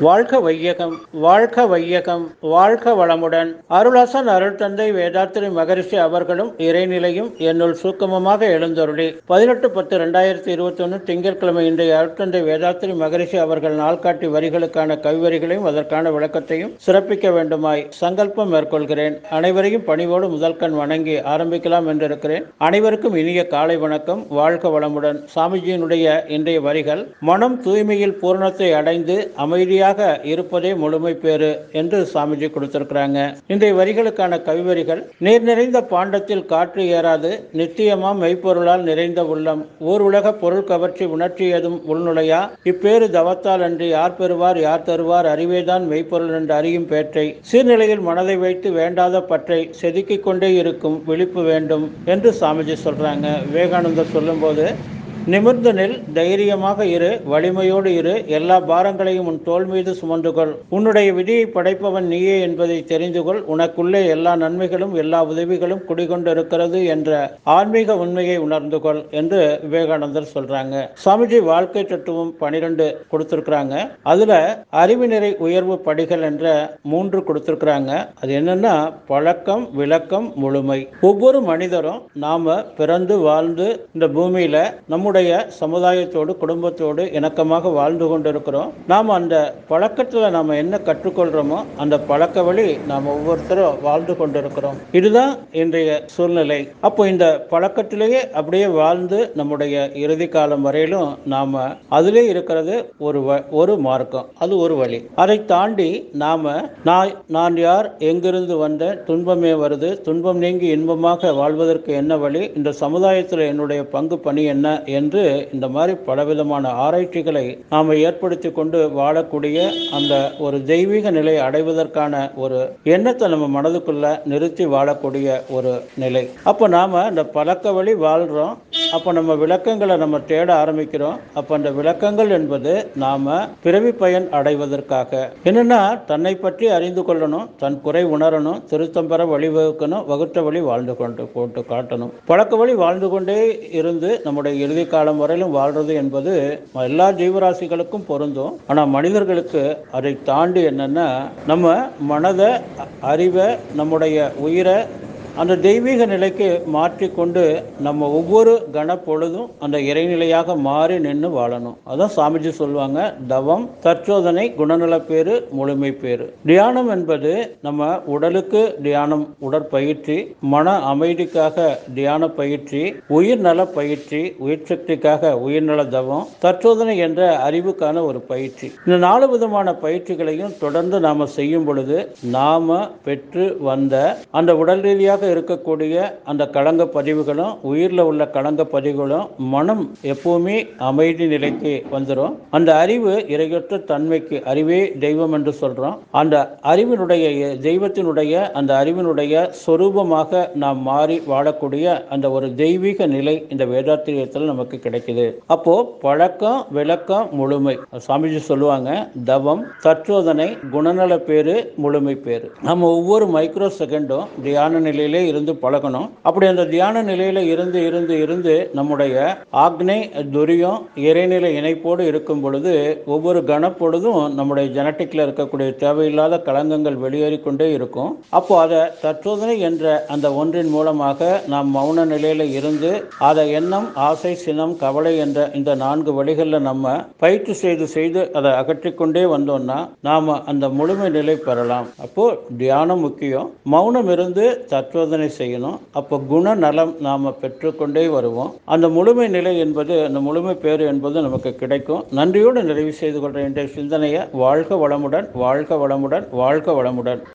வாழ்க வையகம் வாழ்க வையகம் வாழ்க வளமுடன். அருளாசன் அருள் தந்தை வேதாத்திரி மகரிஷி அவர்களும் இறைநிலையும் என்னுள் சூக்கமமாக எழுந்தருளி. பதினெட்டு பத்து ரெண்டாயிரத்தி இருபத்தி ஒன்று திங்கட்கிழமை இன்றைய அருட்தந்தை வேதாத்திரி மகரிஷி அவர்கள் நாள்காட்டி வரிகளுக்கான கவிவரிகளையும் அதற்கான விளக்கத்தையும் சிறப்பிக்க வேண்டுமாய் சங்கல்பம் மேற்கொள்கிறேன். அனைவரையும் பணிவோடு முதல்கண் வணங்கி ஆரம்பிக்கலாம் என்றிருக்கிறேன். அனைவருக்கும் இனிய காலை வணக்கம். வாழ்க வளமுடன். சாமிஜியினுடைய இன்றைய வரிகள் மனம் தூய்மையில் பூரணத்தை அடைந்து அமைதியாக இருப்பதே முழுமை பேறு என்று சாமிஜி கொடுத்திருக்கிறாங்க. இன்றைய வரிகளுக்கான கவிவரிகள் நீர் நிறைந்த பாண்டத்தில் காற்று ஏறாது நித்தியமா மெய்ப்பொருளால் நிறைந்த உள்ளம். ஊர் உலக பொருள் கவர்ச்சி உணர்ச்சி ஏதும் உள்நுழையா? இப்பேறு தவத்தால் அன்றி யார் பெறுவார் யார் தருவார்? அறிவேதான் மெய்ப்பொருள் என்று அறியும் பேற்றை. சீர்நிலையில் மனதை வைத்து வேண்டாத பற்றை செதுக்கிக் கொண்டே இருக்கும் விழிப்பு வேண்டும் என்று சாமிஜி சொல்றாங்க. விவேகானந்தர் சொல்லும்போது நிமிர்ந்தனில் தைரியமாக இரு வலிமையோடு இரு எல்லா பாரங்களையும் உன் தோல் மீது சுமந்து கொள் உன்னுடைய விதியை படைப்பவன் நீயே என்பதை தெரிந்து கொள் உனக்குள்ளே எல்லா நன்மைகளும் எல்லா உதவிகளும் குடிகொண்டிருக்கிறது என்ற ஆன்மீக உண்மையை உணர்ந்து கொள் என்று விவேகானந்தர் சொல்றாங்க. சுவாமிஜி வாழ்க்கை தத்துவம் பனிரெண்டு கொடுத்திருக்கிறாங்க. அதுல அறிவு நிறை உயர்வு படிகள் என்ற மூன்று கொடுத்திருக்கிறாங்க. அது என்னன்னா பழக்கம் விளக்கம் முழுமை. ஒவ்வொரு மனிதரும் நாம பிறந்து வாழ்ந்து இந்த பூமியில நம்முடைய நம்முடைய சமுதாயத்தோடு குடும்பத்தோடு இணக்கமாக வாழ்ந்து கொண்டிருக்கிறோம். நாம் அந்த பழக்கத்தில் நாம் என்ன கற்றுக்கொள்கிறோமோ அந்த பழக்க வழி நாம் ஒவ்வொருத்தரும் வாழ்ந்து கொண்டிருக்கிறோம். இதுதான் இன்றைய சூழ்நிலை. அப்போ இந்த பழக்கத்திலேயே அப்படியே வாழ்ந்து நம்முடைய இறுதி காலம் வரையிலும் நாம் அதிலே இருக்கிறது ஒரு வ- ஒரு மார்க்கம். அது ஒரு வழி. அதை தாண்டி நாம நான் நான் யார் எங்கிருந்து வந்த துன்பமே வருது துன்பம் நீங்கி இன்பமாக வாழ்வதற்கு என்ன வழி? இந்த சமுதாயத்தில் என்னுடைய பங்கு பணி என்ன என்று இந்த மாதிரி பலவிதமான ஆராய்ச்சிகளை நாம் ஏற்படுத்தி கொண்டு வாழக்கூடிய அந்த ஒரு தெய்வீக நிலையை அடைவதற்கான ஒரு எண்ணத்தை நம்ம மனதுக்குள்ள நிறுத்தி வாழக்கூடிய ஒரு நிலை. அப்போ நாம இந்த பழக்க வழி வாழ்றோம். அப்போ நம்ம விளக்கங்களை நம்ம தேட ஆரம்பிக்கிறோம். அப்போ அந்த விளக்கங்கள் என்பது நாம் பிறவி பயன் அடைவதற்காக. என்னென்னா தன்னை பற்றி அறிந்து கொள்ளணும் தன் குறை உணரணும் திருத்தம் பெற வழிவகுக்கணும் வகுத்த வழி வாழ்ந்து கொண்டு போட்டு காட்டணும். பழக்க வழி வாழ்ந்து கொண்டே இருந்து நம்முடைய இறுதி காலம் வரையிலும் வாழ்றது என்பது எல்லா ஜீவராசிகளுக்கும் பொருந்தும். ஆனால் மனிதர்களுக்கு அதை தாண்டி என்னென்னா நம்ம மனதை அறிவை நம்முடைய உயிரை அந்த தெய்வீக நிலைக்கு மாற்றிக்கொண்டு நம்ம ஒவ்வொரு கணப்பொழுதும் அந்த இறைநிலையாக மாறி நின்று வாழணும். அதான் சாமிஜி சொல்லுவாங்க தவம் தற்சோதனை குணநல பேரு முழுமை பேரு தியானம் என்பது நம்ம உடலுக்கு தியானம் உடற்பயிற்சி மன அமைதிக்காக தியான பயிற்சி உயிர்நல பயிற்சி உயிர் சக்திக்காக உயிர்நல தவம் தற்சோதனை என்ற அறிவுக்கான ஒரு பயிற்சி. இந்த நாலு விதமான பயிற்சிகளையும் தொடர்ந்து நாம செய்யும் பொழுது நாம பெற்று வந்த அந்த உடல் ரீதியாக இருக்கக்கூடிய அந்த களங்க பதிவுகளும் உயிரில் உள்ள களங்க பதிவுகளும் மனம் எப்பவுமே அமைதி நிலைக்கு வந்துடும் அந்த அறிவு இறையற்ற தன்மைக்கு அறிவே தெய்வம் என்று சொல்றோம். அந்த அறிவினுடைய தெய்வத்தினுடைய அந்த அறிவினுடைய சொரூபமாக நாம் மாறி வாழக்கூடிய அந்த ஒரு தெய்வீக நிலை இந்த வேதாத்திரியத்தில் நமக்கு கிடைக்குது. அப்போ பழக்கம் விளக்கம் முழுமை. சாமிஜி சொல்லுவாங்க தவம் தற்சோதனை குணநல பேரு முழுமை பேரு நம்ம ஒவ்வொரு மைக்ரோ செகண்டும் தியான நிலையில் இருந்து பழகணும். அப்படி அந்த தியான நிலையில இருந்து இருந்து இருந்து நம்முடைய ஆக்னை துரியம் இறைநிலை இணைப்போடு இருக்கும் பொழுது ஒவ்வொரு கணப்பொழுதும் நம்முடைய ஜெனட்டிக்ல இருக்கக்கூடிய தேவையில்லாத களங்கங்கள் வெளியேறிக்கொண்டே இருக்கும். அப்போ அதை தற்சோதனை என்ற அந்த ஒன்றின் மூலமாக நாம் மௌன நிலையில இருந்து அதை எண்ணம் ஆசை சினம் கவலை என்ற இந்த நான்கு வழிகளில் நம்ம பயிற்சி செய்து செய்து அதை அகற்றிக்கொண்டே வந்தோம்னா நாம அந்த முழுமை நிலை பெறலாம். அப்போ தியானம் முக்கியம். மௌனம் இருந்து பரிசோதனை செய்யணும். அப்போ குண நலம் நாம் பெற்றுக்கொண்டே வருவோம். அந்த முழுமை நிலை என்பது அந்த முழுமை பேர் என்பது நமக்கு கிடைக்கும். நன்றியோடு நிறைவு செய்து கொள்கிற இன்றைய சிந்தனையை வாழ்க வளமுடன் வாழ்க வளமுடன் வாழ்க வளமுடன்.